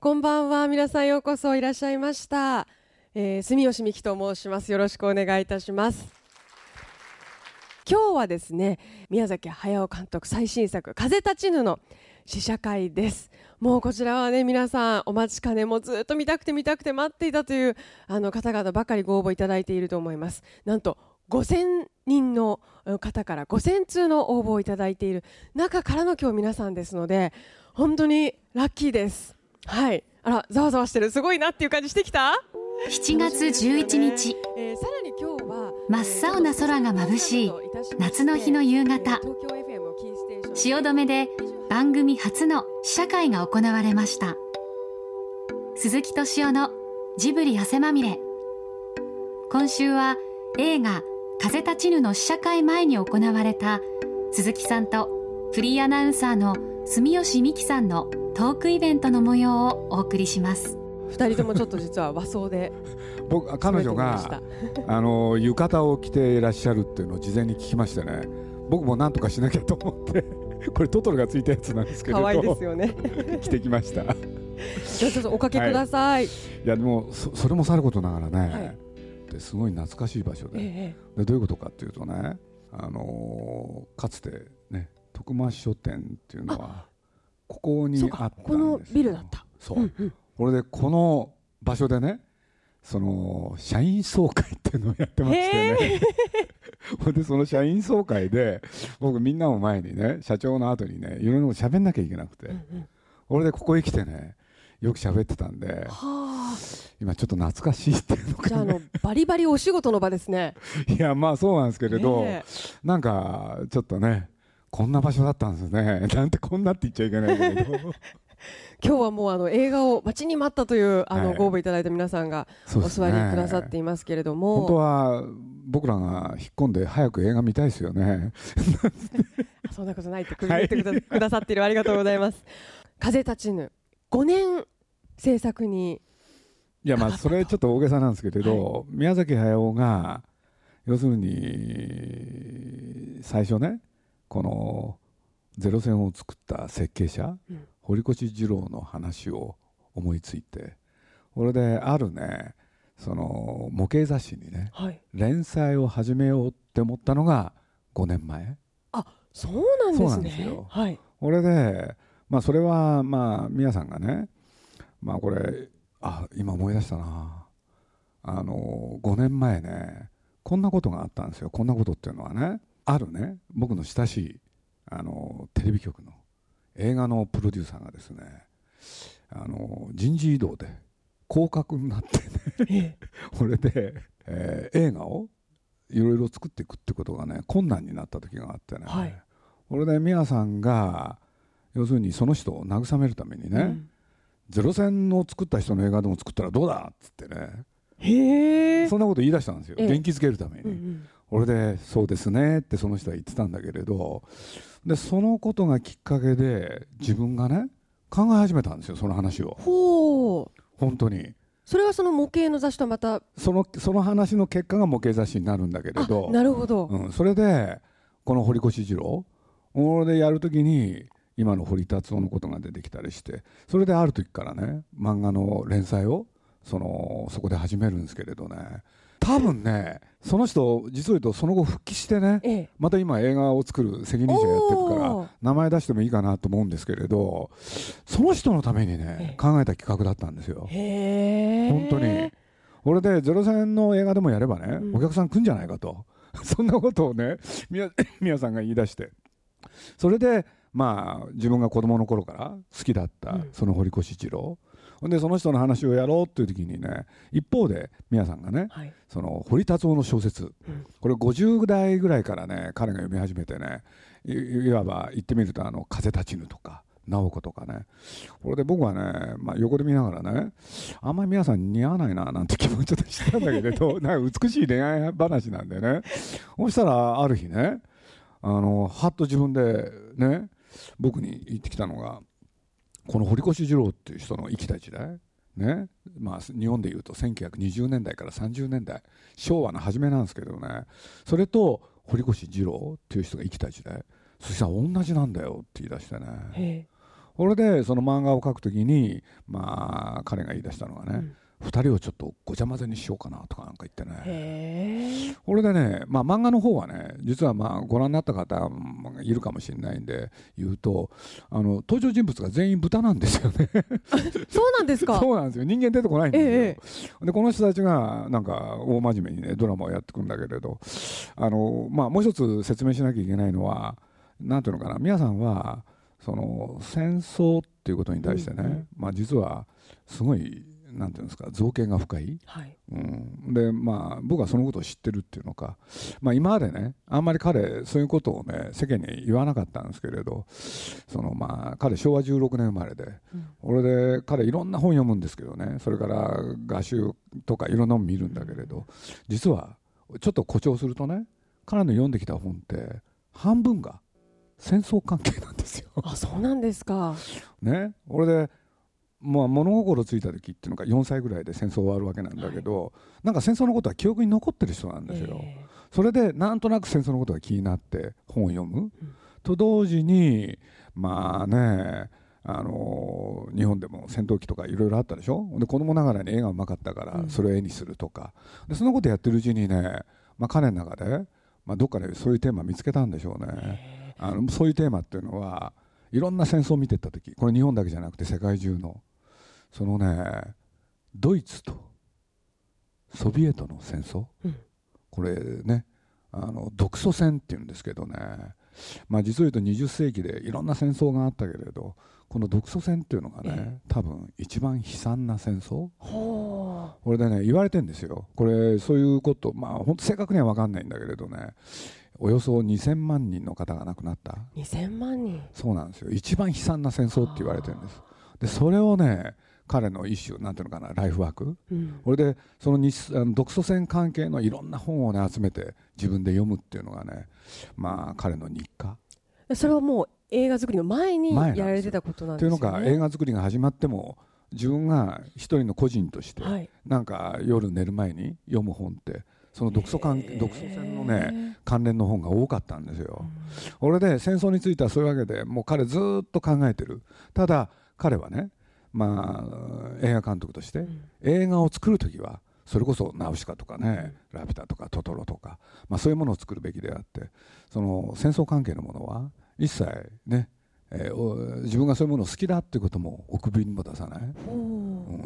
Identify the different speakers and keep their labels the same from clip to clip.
Speaker 1: こんばんは。皆さんようこそいらっしゃいました。えー、住吉美希と申します。よろしくお願いいたします。今日はですね、宮崎駿監督最新作、風立ちぬの試写会です。もうこちらはね、皆さんお待ちかね、もうずっと見たくて見たくて待っていたというあの方々ばかりご応募いただいていると思います。なんと5000人の方から5000通の応募をいただいている中からの今日皆さんですので、本当にラッキーです。はい。あら、ざわざわしてる。すごいなっていう感じしてきた
Speaker 2: ？7月11日。
Speaker 1: えーさらに今日は
Speaker 2: 真っ青な空が眩しい夏の日の夕方。汐留で番組初の試写会が行われました。鈴木敏夫のジブリ汗まみれ。今週は映画「風立ちぬ」の試写会前に行われた鈴木さんとフリーアナウンサーの住吉美希さんのトークイベントの模様をお送りします。
Speaker 1: 二人ともちょっと実は和装で
Speaker 3: 僕彼女があの浴衣を着ていらっしゃるっていうのを事前に聞きましてね。僕も何とかしなきゃと思って これトトロがついたやつなんですけれど。
Speaker 1: 可愛いですよね。
Speaker 3: 着てきました。い
Speaker 1: じゃあちょっとおかけください、
Speaker 3: やでもそそれもさることながらね、
Speaker 1: はい。
Speaker 3: ですごい懐かしい場所で。
Speaker 1: え
Speaker 3: でどういうことかっていうとね、あのーかつてね徳間書店っていうのはここにあった
Speaker 1: このビルだった。
Speaker 3: そう、
Speaker 1: うんうん。
Speaker 3: これでこの場所でねその社員総会っていうのをやってましてね。ほんでその社員総会で僕みんなを前にね社長の後にねいろいろ喋んなきゃいけなくて、
Speaker 1: うんうん。
Speaker 3: 俺でここへ来てねよく喋ってたんで
Speaker 1: はあ。
Speaker 3: 今ちょっと懐かしいっていうの
Speaker 1: じゃあのバリバリお仕事の場ですね。
Speaker 3: いやまあそうなんですけれど、
Speaker 1: ね
Speaker 3: なんかちょっとねこんな場所だったんですね。なんてこんなって言っちゃいけないけど。
Speaker 1: 今日はもうあの映画を待ちに待ったというあの
Speaker 3: はい。
Speaker 1: ご応募いただいた皆さんがお座りくださっていますけれども、
Speaker 3: 本当は僕らが引っ込んで早く映画見たいですよね。
Speaker 1: そんなことないってくれてくだ,、くださっているありがとうございます。風立ちぬ5年制作に
Speaker 3: いやまあそれちょっと大げさなんですけれど、宮崎駿が要するに最初ねこのゼロ戦を作った設計者、
Speaker 1: うん。
Speaker 3: 堀越二郎の話を思いついてこれであるねその模型雑誌にね
Speaker 1: はい。
Speaker 3: 連載を始めようって思ったのが5年前。
Speaker 1: そうなんですね。
Speaker 3: そうなんですよ。
Speaker 1: はい。
Speaker 3: これでまあそれはまあ宮さんがねまあこれあ今思い出したな。あの5年前ねこんなことがあったんですよ。こんなことっていうのはねあるね僕の親しいあのテレビ局の映画のプロデューサーがですねあの人事異動で降格になってね
Speaker 1: え
Speaker 3: これ で、えー映画をいろいろ作っていくってことがね困難になった時があってね、
Speaker 1: はい。
Speaker 3: これで宮さんが要するにその人を慰めるためにね、
Speaker 1: うん。
Speaker 3: ゼロ戦の作った人の映画でも作ったらどうだっつってね。
Speaker 1: へえ。
Speaker 3: そんなこと言い出したんですよ、
Speaker 1: ええ。
Speaker 3: 元気づけるために、
Speaker 1: うんうん
Speaker 3: これでそうですねってその人は言ってたんだけれどでそのことがきっかけで自分がね考え始めたんですよその話を。
Speaker 1: ほう。
Speaker 3: 本当に。
Speaker 1: それはその模型の雑誌とまた。
Speaker 3: そのその話の結果が模型雑誌になるんだけれ
Speaker 1: あ
Speaker 3: ど
Speaker 1: なるほど、
Speaker 3: うん、それでこの堀越二郎これでやるときに今の堀達夫のことが出てきたりしてそれである時からね漫画の連載をそのそこで始めるんですけれどね多分ねその人実を言うとその後復帰してね
Speaker 1: ええ。
Speaker 3: また今映画を作る責任者やってるから名前出してもいいかなと思うんですけれどその人のために
Speaker 1: ええ。
Speaker 3: ね考えた企画だったんですよ。本当に。俺でゼロ戦の映画でもやればね、
Speaker 1: うん。
Speaker 3: お客さん来るんじゃないかと。そんなことをね宮宮 さんが言い出して。それでまあ自分が子供の頃から好きだった
Speaker 1: うん。
Speaker 3: その堀越一郎ほんでその人の話をやろうっていう時にね一方で宮さんがね
Speaker 1: はい。
Speaker 3: その堀達夫の小説、
Speaker 1: うん。
Speaker 3: これ50代ぐらいからね彼が読み始めてねいいわば言ってみるとあの「風立ちぬ」とか「直子」とかね。これで僕はね、まあ、横で見ながらねあんまり皆さん似合わないななんて気持ちちょっとしたんだけれど なんか美しい恋愛話なんでね。そしたらある日ねあのはっと自分でね僕に言ってきたのがこの堀越二郎っていう人の生きた時代？ね？まあ、日本でいうと1920年代から30年代昭和の初めなんですけどね。それと堀越二郎っていう人が生きた時代。そしたら同じなんだよって言い出してね。
Speaker 1: へえ。
Speaker 3: これでその漫画を描くときに、まあ、彼が言い出したのがね、
Speaker 1: うん
Speaker 3: 2人をちょっとごちゃ混ぜにしようかなとかなんか言ってね。これでね、まあ、漫画の方はね実はまあご覧になった方もいるかもしれないんで言うとあの登場人物が全員豚なんですよね。
Speaker 1: そうなんですか？
Speaker 3: そうなんですよ。人間出てこないんですよ、
Speaker 1: ええ
Speaker 3: でこの人たちがなんか大真面目にねドラマをやってくんだけれどあの、まあ、もう一つ説明しなきゃいけないのはなんていうのかな皆さんはその戦争っていうことに対してね、
Speaker 1: うんうん。
Speaker 3: まあ、実はすごいなんていうんですか造形が深い、
Speaker 1: はい。
Speaker 3: うん、でまあ僕はそのことを知ってるっていうのか、まあ、今までねあんまり彼そういうことをね世間に言わなかったんですけれどそのまあ彼昭和16年生まれで、
Speaker 1: うん。
Speaker 3: 俺で彼いろんな本読むんですけどね。それから画集とかいろんな本見るんだけれど実はちょっと誇張するとね彼の読んできた本って半分が戦争関係なんですよ。
Speaker 1: あそうなんですか。
Speaker 3: ね、俺で、まあ、物心ついた時っていうのが4歳ぐらいで戦争終わるわけなんだけど、なんか戦争のことは記憶に残ってる人なんですよ。
Speaker 1: え
Speaker 3: それでなんとなく戦争のことが気になって本を読む、と同時にまあねあの日本でも戦闘機とかいろいろあったでしょ？で子供ながらに絵がうまかったから
Speaker 1: うん。
Speaker 3: それを絵にするとか、でそのことやってるうちにね、まあ、彼の中で、まあ、どっかでそういうテーマ見つけたんでしょうね。
Speaker 1: え。
Speaker 3: あのそういうテーマっていうのはいろんな戦争を見てった時。これ日本だけじゃなくて世界中のそのねドイツとソビエトの戦争、
Speaker 1: うん。
Speaker 3: これねあの独ソ戦っていうんですけどね、まあ、実を言うと20世紀でいろんな戦争があったけれどこの独ソ戦っていうのがね、
Speaker 1: え
Speaker 3: 多分一番悲惨な戦争？
Speaker 1: ほ
Speaker 3: これでね言われてんですよ。これそういうことまあ本当正確には分かんないんだけれどね。およそ2000万人の方が亡くなった。
Speaker 1: う2000万人。
Speaker 3: そうなんですよ。一番悲惨な戦争って言われてるんです。でそれをね彼の一種なんていうのかなライフワーク。
Speaker 1: うん。
Speaker 3: これでその日あの独ソ戦関係のいろんな本をね集めて自分で読むっていうのがねまあ彼の日課。
Speaker 1: でそれはもう映画作りの前にやられてたことなん
Speaker 3: という
Speaker 1: ですよね。
Speaker 3: のが映画作りが始まっても自分が一人の個人として
Speaker 1: はい。
Speaker 3: なんか夜寝る前に読む本ってその独ソ関独ソ戦のね関連の本が多かったんですよ。
Speaker 1: うん。
Speaker 3: 俺で戦争についてはそういうわけでもう彼ずーっと考えてる。ただ彼はねまあ映画監督として
Speaker 1: うん。
Speaker 3: 映画を作る時はそれこそナウシカとかね、ラピュタとかトトロとか、まあ、そういうものを作るべきであってその戦争関係のものは一切ね、えーお自分がそういうものを好きだっていうこともお首にも出さない、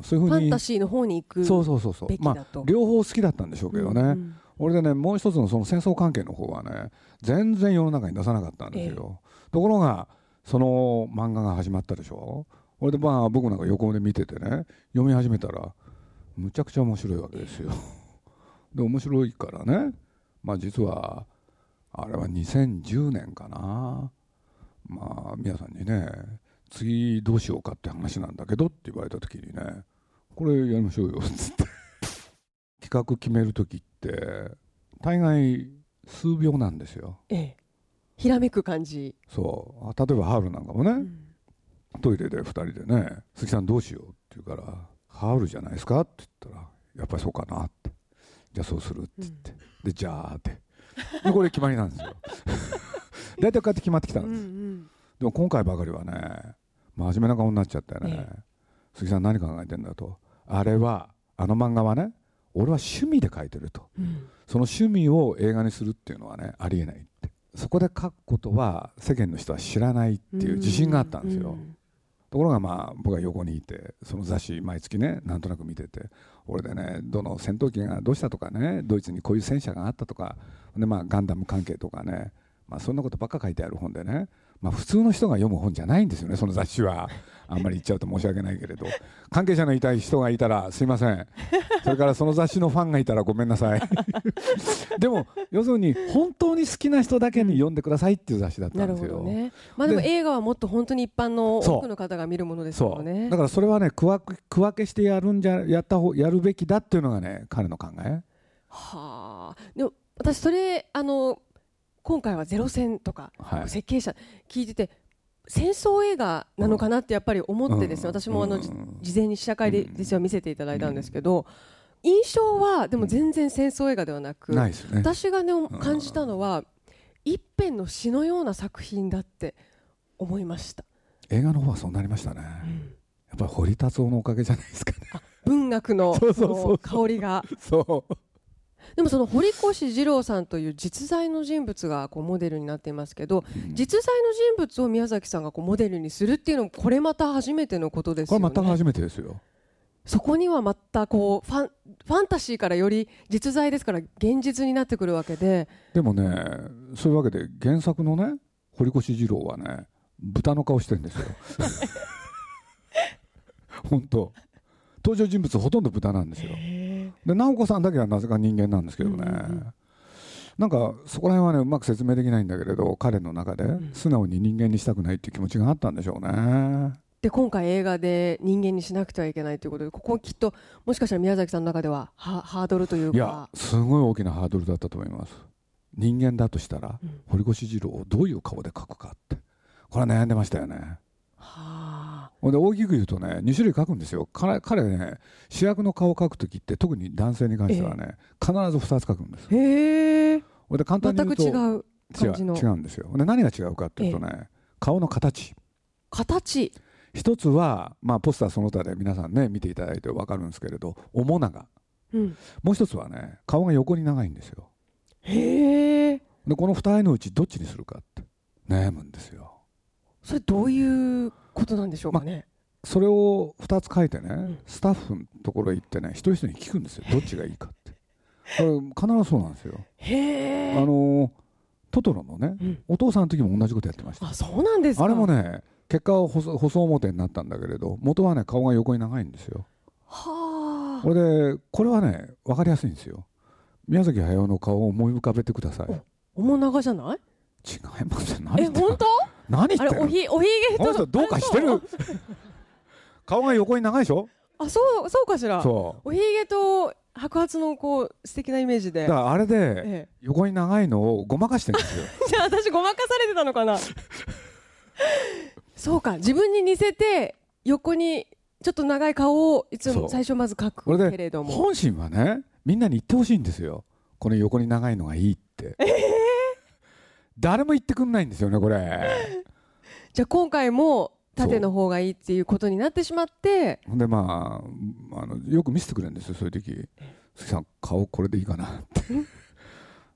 Speaker 3: そういうふうに
Speaker 1: ファンタジーの方に行く
Speaker 3: そうそうそうそう。まあ両方好きだったんでしょうけどね、
Speaker 1: うんうん。
Speaker 3: 俺でねもう一つのその戦争関係の方はね全然世の中に出さなかったんですよ、ところがその漫画が始まったでしょ俺でまあ僕なんか横で見ててね読み始めたらむちゃくちゃ面白いわけですよ。で面白いからね。まあ実はあれは2010年かな。まあ皆さんにね次どうしようかって話なんだけどって言われた時にねこれやりましょうよっ つって。企画決める時って大概数秒なんですよ。
Speaker 1: ええ。ひらめく感じ。
Speaker 3: そう。あ例えばハウルなんかもね、
Speaker 1: うん
Speaker 3: トイレで2人でね「鈴木さんどうしよう」って言うから「ハウルじゃないですか?」って言ったら「やっぱりそうかな」って「じゃあそうする」って言って、で「じゃあ」って。でこれ決まりなんですよ。大体こうやって決まってきたん
Speaker 1: うんう
Speaker 3: です、
Speaker 1: ん。
Speaker 3: でも今回ばかりはね真面目な顔になっちゃってね、
Speaker 1: ええ
Speaker 3: 鈴木さん何考えてんだと。あれはあの漫画はね俺は趣味で描いてると。
Speaker 1: うん。
Speaker 3: その趣味を映画にするっていうのはねありえないって。そこで書くことは世間の人は知らないっていう自信があったんですよ、
Speaker 1: うん
Speaker 3: ところがまあ僕は横にいてその雑誌毎月ねなんとなく見てて俺でねどの戦闘機がどうしたとかねドイツにこういう戦車があったとかでまあガンダム関係とかねまあそんなことばっか書いてある本でねまあ普通の人が読む本じゃないんですよねその雑誌は。あんまり言っちゃうと申し訳ないけれど関係者のいたい人がいたらすいません。それからその雑誌のファンがいたらごめんなさい。でも要するに本当に好きな人だけに読んでくださいっていう雑誌だった
Speaker 1: なんる
Speaker 3: ですよ。
Speaker 1: ね。まあでも
Speaker 3: で
Speaker 1: 映画はもっと本当に一般の多くの方が見るものですもんね。
Speaker 3: だからそれはね区分け区分けしてやるんじゃやった方やるべきだっていうのがね彼の考え。
Speaker 1: はあ。でも私それあの今回はゼロ戦とか
Speaker 3: はい。
Speaker 1: 設計者聞いてて戦争映画なのかなってやっぱり思ってですね、
Speaker 3: うん。
Speaker 1: 私もあの、事前に試写会で
Speaker 3: うん。
Speaker 1: 実は見せていただいたんですけど、印象はでも全然戦争映画ではなく、私がね感じたのは一編の詩のような作品だって思いました。
Speaker 3: 映画の方はそうなりましたね、
Speaker 1: うん。
Speaker 3: やっぱり堀達夫のおかげじゃないですかね。
Speaker 1: 文学の 香りが。
Speaker 3: そう
Speaker 1: でもその堀越二郎さんという実在の人物がこうモデルになっていますけど、
Speaker 3: うん。
Speaker 1: 実在の人物を宮崎さんがこうモデルにするっていうのもこれまた初めてのことです
Speaker 3: こ
Speaker 1: よね。
Speaker 3: れ全く初めてですよ。
Speaker 1: そこにはまたこうファンファンタジーからより実在ですから現実になってくるわけで。
Speaker 3: でもねそういうわけで原作のね堀越二郎はね豚の顔してるんですよ。本当。登場人物ほとんど豚なんですよで直子さんだけはなぜか人間なんですけどね、
Speaker 1: うんうんうん。
Speaker 3: なんかそこら辺はねうまく説明できないんだけれど彼の中で
Speaker 1: ん。
Speaker 3: 素直に人間にしたくないっていう気持ちがあったんでしょうね。
Speaker 1: で今回映画で人間にしなくてはいけないということでここきっともしかしたら宮崎さんの中ではハハードルという
Speaker 3: いや
Speaker 1: か
Speaker 3: すごい大きなハードルだったと思います。人間だとしたら、
Speaker 1: うん。
Speaker 3: 堀越二郎をどういう顔で描くかって。これは悩んでましたよね。
Speaker 1: はあ
Speaker 3: ほんで大きく言うとね2種類描くんですよ。彼彼ね主役の顔を描く時って特に男性に関してはね、必ず2つ描くんです。
Speaker 1: へえ。
Speaker 3: ほんで簡単
Speaker 1: 全く
Speaker 3: に言うと
Speaker 1: 違う感じの。
Speaker 3: 違う違うんですよ。で何が違うかっていうとね、顔の形。
Speaker 1: 形？
Speaker 3: 一つは、まあ、ポスターその他で皆さんね見ていただいて分かるんですけれど面長。
Speaker 1: うん。
Speaker 3: もう一つはね顔が横に長いんですよ。
Speaker 1: へえ。
Speaker 3: でこの二重のうちどっちにするかって悩むんですよ。
Speaker 1: それどういうことなんでしょうかね、
Speaker 3: それを2つ書いてね、
Speaker 1: ん。
Speaker 3: スタッフのところへ行ってね一人一人に聞くんですよ。どっちがいいかって。必ずそうなんですよ。
Speaker 1: へえ
Speaker 3: あのートトロのね
Speaker 1: うん。
Speaker 3: お父さんの時も同じことやってました。
Speaker 1: あそうなんですか。
Speaker 3: あれもね結果は細細表になったんだけれど元はね顔が横に長いんですよ。
Speaker 1: はあ。
Speaker 3: これでこれはね分かりやすいんですよ。宮崎駿の顔を思い浮かべてください。違い
Speaker 1: 面長じゃない？
Speaker 3: ます。よ何
Speaker 1: え本当？
Speaker 3: 何言ってる
Speaker 1: あれおひおひげと
Speaker 3: この人どうかしてる？顔が横に長いでしょ？
Speaker 1: あそうそうかしら。
Speaker 3: そう。
Speaker 1: おひげと白髪のこう素敵なイメージで。
Speaker 3: だからあれで
Speaker 1: ええ。
Speaker 3: 横に長いのをごまかしてるんですよ。
Speaker 1: じゃあ私ごまかされてたのかな？そうか自分に似せて横にちょっと長い顔をいつも最初まず描くけれども。
Speaker 3: 本心はねみんなに言ってほしいんですよ。この横に長いのがいいって、誰も言ってくんないんですよねこれ。
Speaker 1: じゃあ今回も縦の方がいいっていうことになってしまって。
Speaker 3: ほんでまああのよく見せてくれるんですよそういう時「鈴木さん顔これでいいかな」って。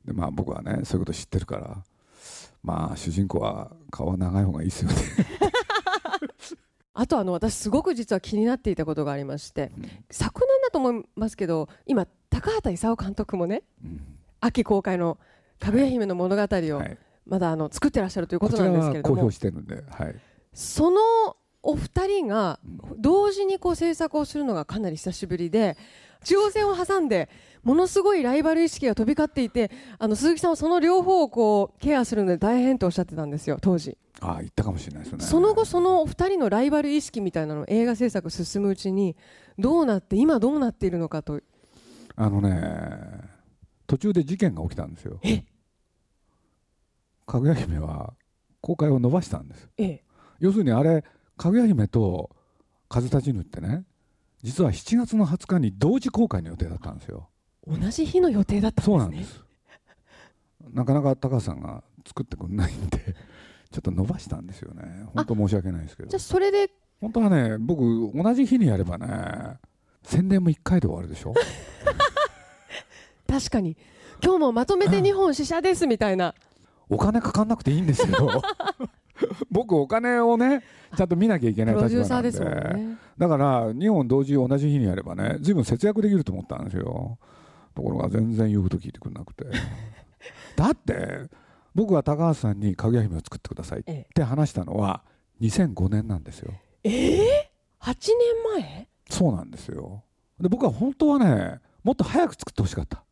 Speaker 3: でまあ僕はねそういうこと知ってるから。まあ主人公は顔は長い方がいいですよね。
Speaker 1: あとあの私すごく実は気になっていたことがありまして。昨年だと思いますけど今高畑勲監督もね
Speaker 3: うん。
Speaker 1: 秋公開の「かぐや姫の物語」を
Speaker 3: はい
Speaker 1: まだあの作ってらっしゃるというこ
Speaker 3: こと
Speaker 1: なんですけれども。
Speaker 3: 表してるんで、はい、
Speaker 1: そのお二人が同時にこう制作をするのがかなり久しぶりで中央線を挟んでものすごいライバル意識が飛び交っていてあの鈴木さんはその両方をこうケアするので大変とおっしゃってたんですよ当時。
Speaker 3: ああ言ったかもしれないですよね。
Speaker 1: その後そのお二人のライバル意識みたいなの映画制作進むうちにどうなって今どうなっているのかと。
Speaker 3: あのね途中で事件が起きたんですよかぐや姫は公開を伸ばしたんです。
Speaker 1: ええ。
Speaker 3: 要するにあれかぐや姫と風立ちぬってね実は7月の20日に同時公開の予定だったんですよ。
Speaker 1: 同じ日の予定だったんですね。
Speaker 3: そうなんです。なかなか高橋さんが作ってくんないんでちょっと伸ばしたんですよね。本当申し訳ないですけど。
Speaker 1: じゃあそれで
Speaker 3: 本当はね僕同じ日にやればね宣伝も1回で終わるでしょ。
Speaker 1: 確かに。今日もまとめて2本試写ですみたいな
Speaker 3: お金かかんなくていいんですよ。僕お金をねちゃんと見なきゃいけない立場なんで。だから2本同時同じ日にやればね随分節約できると思ったんですよ。ところが全然言うこと聞いてくれなくて。だって僕は高橋さんに「かぐや姫を作ってください」っ
Speaker 1: え
Speaker 3: て話したのは2005年なんですよ。
Speaker 1: ええ？8年前？
Speaker 3: そうなんですよ。で僕は本当はねもっと早く作ってほしかった。
Speaker 1: はあ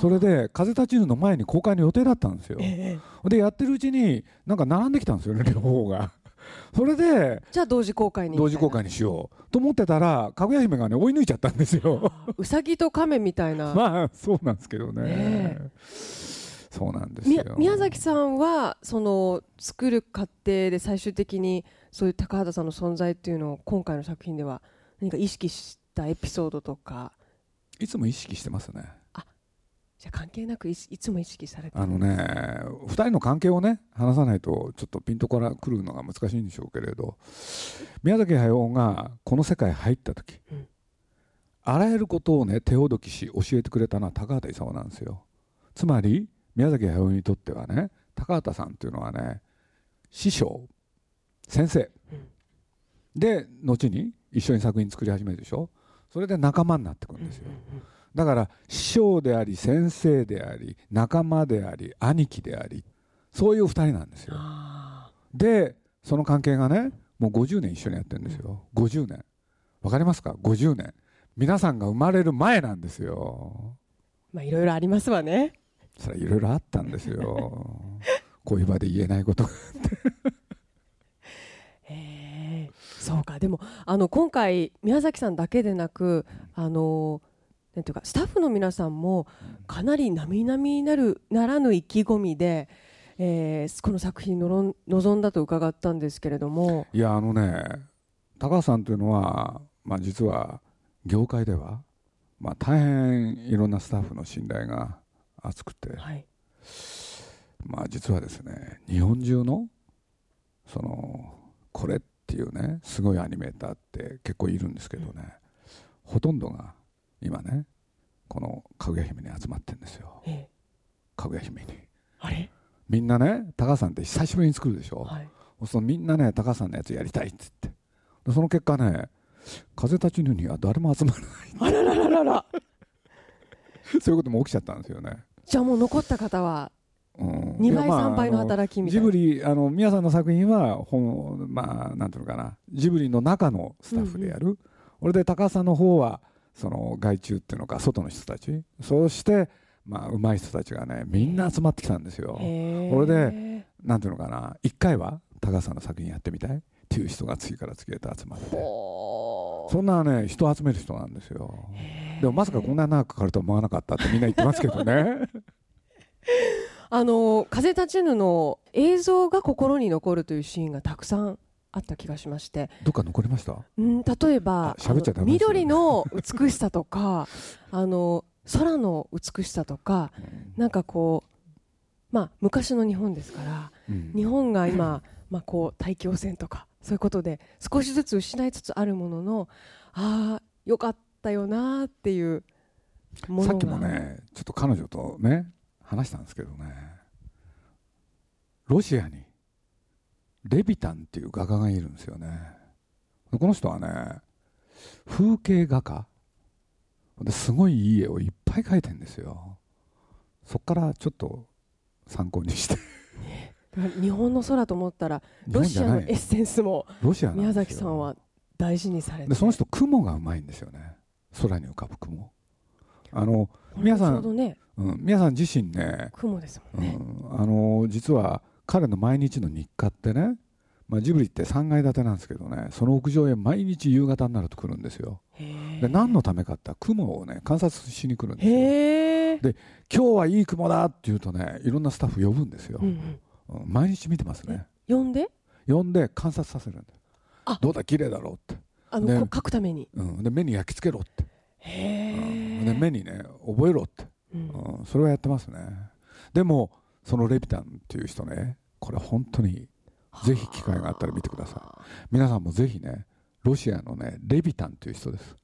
Speaker 3: それで「風立ちぬ」の前に公開の予定だったんですよ。
Speaker 1: ええ
Speaker 3: でやってるうちになんか並んできたんですよね 両方が。それで
Speaker 1: じゃあ同時公開に。
Speaker 3: 同時公開にしようと思ってたらかぐや姫がね追い抜いちゃったんですよ。
Speaker 1: うさぎと亀みたいな、
Speaker 3: まあそうなんですけどね。
Speaker 1: ね
Speaker 3: そうなんです
Speaker 1: み
Speaker 3: よ
Speaker 1: 宮崎さんはその作る過程で最終的にそういう高畑さんの存在っていうのを今回の作品では何か意識したエピソードとか。
Speaker 3: いつも意識してますね
Speaker 1: じゃあ関係なくいいつも意識されてる？
Speaker 3: あのね2人の関係をね話さないとちょっとピントから来るのが難しいんでしょうけれど宮崎駿がこの世界入った時、
Speaker 1: うん。
Speaker 3: あらゆることをね手ほどきし教えてくれたのは高畑勲なんですよ。つまり宮崎駿にとってはね高畑さんっていうのはね師匠先生、で後に一緒に作品作り始めるでしょ？それで仲間になってくるんですよ、だから師匠であり先生であり仲間であり兄貴でありそういう2人なんですよ。
Speaker 1: あ
Speaker 3: でその関係がねもう50年一緒にやってるんですよ。50年。わかりますか？50年。皆さんが生まれる前なんですよ。
Speaker 1: ーまあいろいろありますわね。
Speaker 3: それいろいろあったんですよ。こういう場で言えないこと。が
Speaker 1: へえそうか。でもあの今回宮崎さんだけでなくあのなんていうかスタッフの皆さんもかなり並々なるならぬ意気込みで、えーこの作品にのろん臨んだと伺ったんですけれども。
Speaker 3: いやあのね高橋さんというのは、まあ、実は業界では、まあ、大変いろんなスタッフの信頼が厚くて、
Speaker 1: はい。
Speaker 3: まあ、実はですね日本中のそのこれっていうねすごいアニメーターって結構いるんですけどね、ほとんどが今ねこのかぐや姫に集まってるんですよ。
Speaker 1: ええ。
Speaker 3: かぐや姫に。
Speaker 1: あれ？
Speaker 3: みんなね高橋さんって久しぶりに作るでしょ、
Speaker 1: はい。
Speaker 3: そのみんなね高橋さんのやつやりたいっつって。でその結果ね風立ちぬには誰も集まらない。
Speaker 1: あららららら。
Speaker 3: そういうことも起きちゃったんですよね、
Speaker 1: じゃあもう残った方は
Speaker 3: うん。
Speaker 1: 2倍
Speaker 3: まあ
Speaker 1: 3倍の働きみたいな。
Speaker 3: ジブリあの宮さんの作品は本まあなんていうのかな。ジブリの中のスタッフでやる、俺で高橋さんの方はその外注っていうのか外の人たち？そうしてまあ上手い人たちがねみんな集まってきたんですよ。これでなんていうのかな？一回は高橋さんの作品やってみたい？っていう人が次から次へと集まって。そんなね人を集める人なんですよ。でもまさかこんなに長くかかるとは思わなかったってみんな言ってますけどね。
Speaker 1: あの風立ちぬの映像が心に残るというシーンがたくさんあった気がしまして、
Speaker 3: どっか残りました？
Speaker 1: うん、例えば緑の美しさとか あの空の美しさとかなんかこう、まあ、昔の日本ですから
Speaker 3: うん。
Speaker 1: 日本が今、まあ、こう大気汚染とかそういうことで少しずつ失いつつあるもののああよかったよなっていうものが。
Speaker 3: さっきもねちょっと彼女とね話したんですけどね。ロシアにレビタンっていう画家がいるんですよね。この人はね風景画家。ですごいいい絵をいっぱい描いてるんですよ。そっからちょっと参考にして。
Speaker 1: 日本の空と思ったら
Speaker 3: 日
Speaker 1: ロシアのエッセンスも宮崎さんは大事にされて。
Speaker 3: でその人雲がうまいんですよね。空に浮かぶ雲。あの、宮さん
Speaker 1: ね
Speaker 3: うん、皆さん自身ね
Speaker 1: 雲ですもね、
Speaker 3: うんん、あの実は彼の毎日の日課ってね、まあ、ジブリって3階建てなんですけどねその屋上へ毎日夕方になると来るんですよ。
Speaker 1: へ
Speaker 3: で何のためかって雲をね観察しに来るんですよ。で今日はいい雲だって言うとねいろんなスタッフ呼ぶんですよ。
Speaker 1: う、ん
Speaker 3: うん。毎日見てますね。
Speaker 1: うん、呼んで？
Speaker 3: 呼んで観察させるんだどうだ綺麗だろうって、
Speaker 1: あの、書くために？
Speaker 3: うん、で目に焼き付けろって、
Speaker 1: へ
Speaker 3: うん、
Speaker 1: え、
Speaker 3: で目にね覚えろって。
Speaker 1: うん。
Speaker 3: うん、それはやってますね。でもそのレビタンっていう人ねこれ本当にぜひ機会があったら見てください。皆さんもぜひねロシアのねレビタンという人です。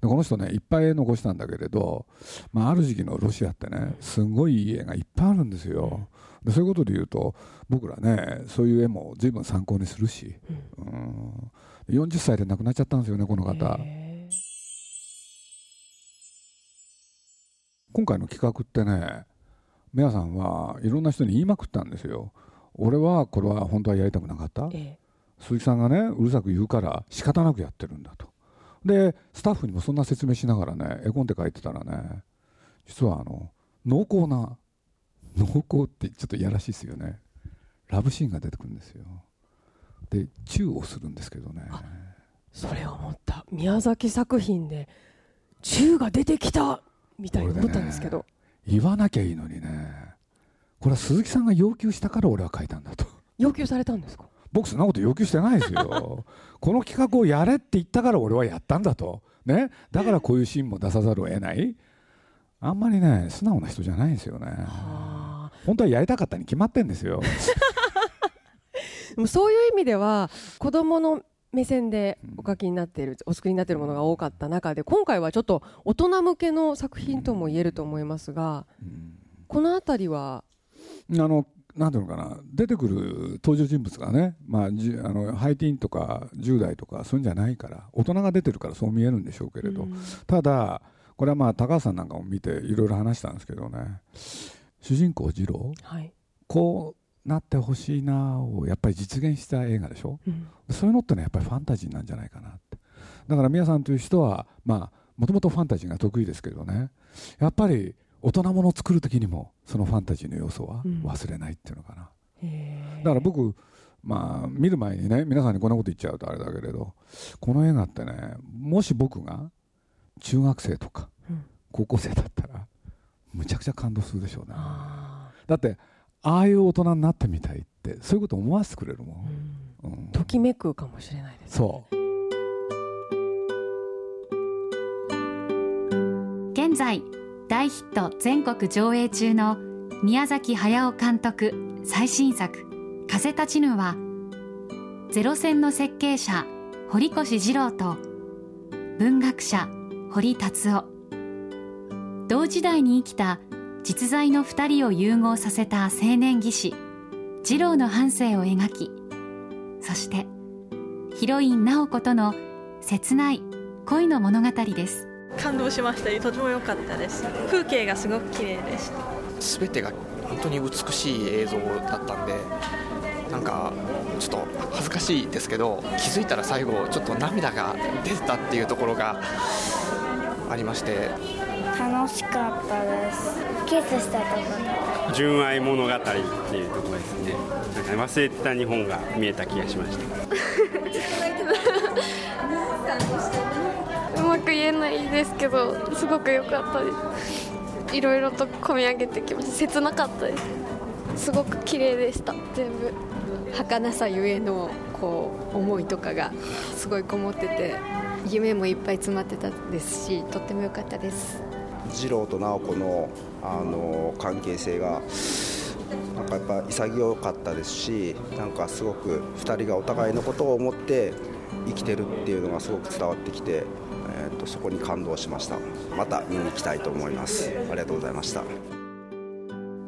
Speaker 3: でこの人ねいっぱい絵残したんだけれど、まあ、ある時期のロシアってねすごいいい絵がいっぱいあるんですよ。でそういうことで言うと僕らねそういう絵も随分参考にするし、うん、40歳で亡くなっちゃったんですよねこの方。
Speaker 1: へ
Speaker 3: 今回の企画ってね皆さんはいろんな人に言いまくったんですよ俺はこれは本当はやりたくなかった。
Speaker 1: ーえ。
Speaker 3: 鈴木さんがねうるさく言うから仕方なくやってるんだと。でスタッフにもそんな説明しながらね絵コンテ書いてたらね実はあの濃厚な濃厚ってちょっといやらしいですよね。ラブシーンが出てくるんですよ。でチューをするんですけどね。
Speaker 1: あそれを思った。宮崎作品で銃が出てきたみたいに思ったんですけど、
Speaker 3: 言わなきゃいいのにねこれは鈴木さんが要求したから俺は書いたんだと。
Speaker 1: 要求されたんですか？
Speaker 3: 僕そんなこと要求してないですよ。この企画をやれって言ったから俺はやったんだと。ね？だからこういうシーンも出さざるを得ない。あんまりね素直な人じゃないんですよね。本当はやりたかったに決まってんですよ。
Speaker 1: でもそういう意味では子供の目線でお書きになっている、お作りになっているものが多かった中で今回はちょっと大人向けの作品とも言えると思いますが、この辺りは
Speaker 3: あのなんていうのかな出てくる登場人物がね、まあ、じあのハイティーンとか10代とかそういうんじゃないから大人が出てるからそう見えるんでしょうけれど、ただこれはまあ高橋さんなんかも見ていろいろ話したんですけどね。主人公次郎、はい、こうなってほしいなをやっぱり実現した映画でしょ、うん、そういうのってねやっぱりファンタジーなんじゃないかなって。だから宮さんという人はまあもともとファンタジーが得意ですけどね。やっぱり大人ものを作る時にもそのファンタジーの要素は忘れないっていうのかな、うん、だから僕まあ見る前にね皆さんにこんなこと言っちゃうとあれだけれどこの映画ってねもし僕が中学生とか高校生だったらむちゃくちゃ感動するでしょうね。だってああいう大人になってみたいってそういうこと思わせてくれるもん、
Speaker 1: うん、ときめくかもしれないです、
Speaker 3: ね、そう。
Speaker 2: 現在大ヒット全国上映中の宮崎駿監督最新作「風立ちぬ」はゼロ戦の設計者堀越二郎と文学者堀達夫。同時代に生きた実在の2人を融合させた青年技師二郎の半生を描きそしてヒロイン直子との切ない恋の物語です。
Speaker 4: 感動しました。とても良かったです。風景がすごく綺麗でした。
Speaker 5: 全てが本当に美しい映像だったんでなんかちょっと恥ずかしいですけど気づいたら最後ちょっと涙が出てたっていうところがありまして。
Speaker 6: 楽しかったです。キスしたところ。
Speaker 7: 純愛物語っていうところですね。なんか忘れてた日本が見えた気がしました
Speaker 8: く言えないですけどすごく良かったです。いろいろと込み上げてきました。切なかったです。すごく綺麗でした。全部。
Speaker 9: 儚さゆえのこう思いとかがすごいこもってて夢もいっぱい詰まってたですしとっても良かったです。
Speaker 10: 次郎と直子のあの関係性がなんかやっぱ潔かったですしなんかすごく2人がお互いのことを思って生きてるっていうのがすごく伝わってきて、とそこに感動しました。また見に行きたいと思います。ありがとうございました。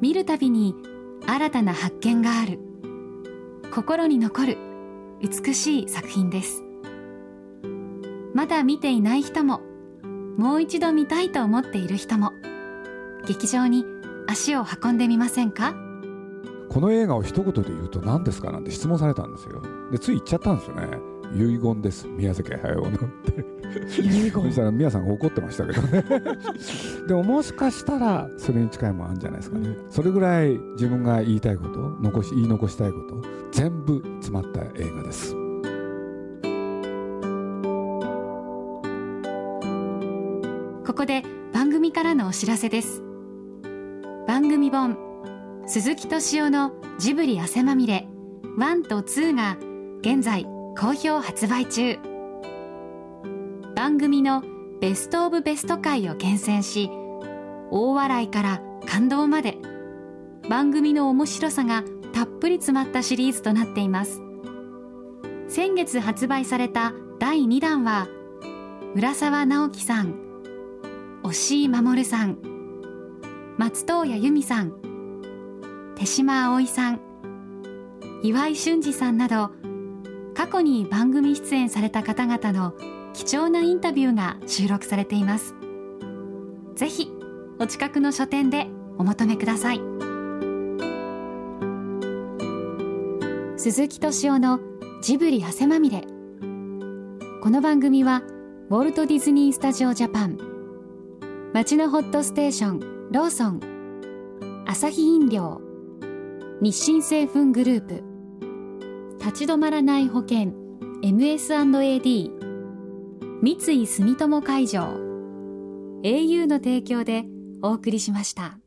Speaker 2: 見るたびに新たな発見がある。心に残る美しい作品です。まだ見ていない人ももう一度見たいと思っている人も劇場に足を運んでみませんか？
Speaker 3: この映画を一言で言うと何ですかなんて質問されたんですよ。でつい言っちゃったんですよね遺言です。宮崎駿の。って遺言。そしたら宮さんが怒ってましたけどね。でももしかしたらそれに近いもんあるんじゃないですかね、うん、それぐらい自分が言いたいこと残し言い残したいこと全部詰まった映画です。
Speaker 2: ここで番組からのお知らせです。番組本鈴木敏夫のジブリ汗まみれ。1と2が現在好評発売中。番組のベストオブベスト回を厳選し大笑いから感動まで番組の面白さがたっぷり詰まったシリーズとなっています。先月発売された第2弾は浦沢直樹さん押井守さん松任谷由実さん手島葵さん岩井俊二さんなど過去に番組出演された方々の貴重なインタビューが収録されています。ぜひお近くの書店でお求めください。鈴木敏夫のジブリ汗まみれ。この番組はウォルト・ディズニー・スタジオ・ジャパン。町のホットステーションローソン。アサヒ飲料。日清製粉グループ。立ち止まらない保険。MS&AD 三井住友海上。au の提供でお送りしました。